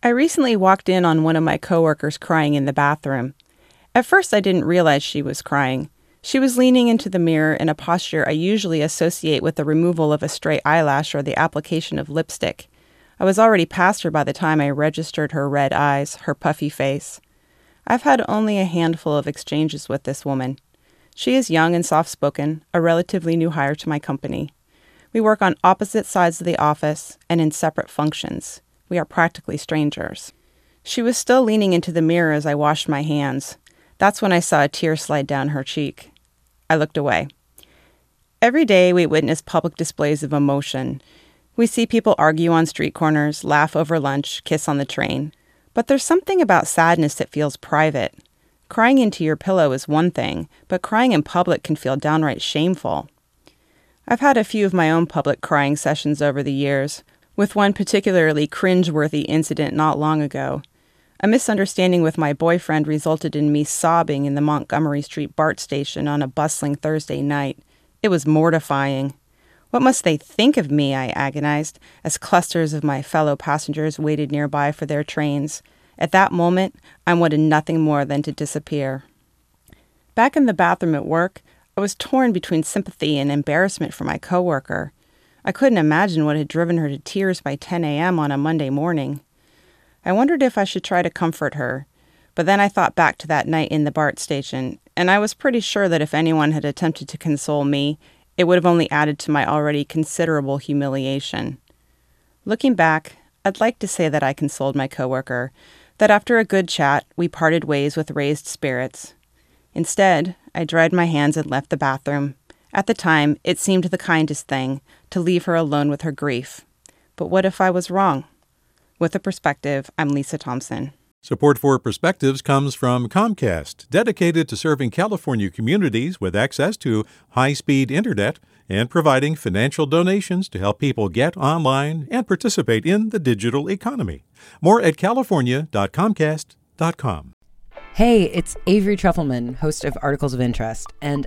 I recently walked in on one of my coworkers crying in the bathroom. At first, I didn't realize she was crying. She was leaning into the mirror in a posture I usually associate with the removal of a stray eyelash or the application of lipstick. I was already past her by the time I registered her red eyes, her puffy face. I've had only a handful of exchanges with this woman. She is young and soft spoken, a relatively new hire to my company. We work on opposite sides of the office and in separate functions. We are practically strangers. She was still leaning into the mirror as I washed my hands. That's when I saw a tear slide down her cheek. I looked away. Every day we witness public displays of emotion. We see people argue on street corners, laugh over lunch, kiss on the train. But there's something about sadness that feels private. Crying into your pillow is one thing, but crying in public can feel downright shameful. I've had a few of my own public crying sessions over the years, with one particularly cringe-worthy incident not long ago. A misunderstanding with my boyfriend resulted in me sobbing in the Montgomery Street BART station on a bustling Thursday night. It was mortifying. What must they think of me? I agonized, as clusters of my fellow passengers waited nearby for their trains. At that moment, I wanted nothing more than to disappear. Back in the bathroom at work, I was torn between sympathy and embarrassment for my coworker. I couldn't imagine what had driven her to tears by 10 a.m. on a Monday morning. I wondered if I should try to comfort her, but then I thought back to that night in the BART station, and I was pretty sure that if anyone had attempted to console me, it would have only added to my already considerable humiliation. Looking back, I'd like to say that I consoled my coworker, that after a good chat, we parted ways with raised spirits. Instead, I dried my hands and left the bathroom, at the time, it seemed the kindest thing to leave her alone with her grief. But what if I was wrong? With a perspective, I'm Lisa Thomson. Support for Perspectives comes from Comcast, dedicated to serving California communities with access to high speed internet and providing financial donations to help people get online and participate in the digital economy. More at california.comcast.com. Hey, it's Avery Trufelman, host of Articles of Interest. And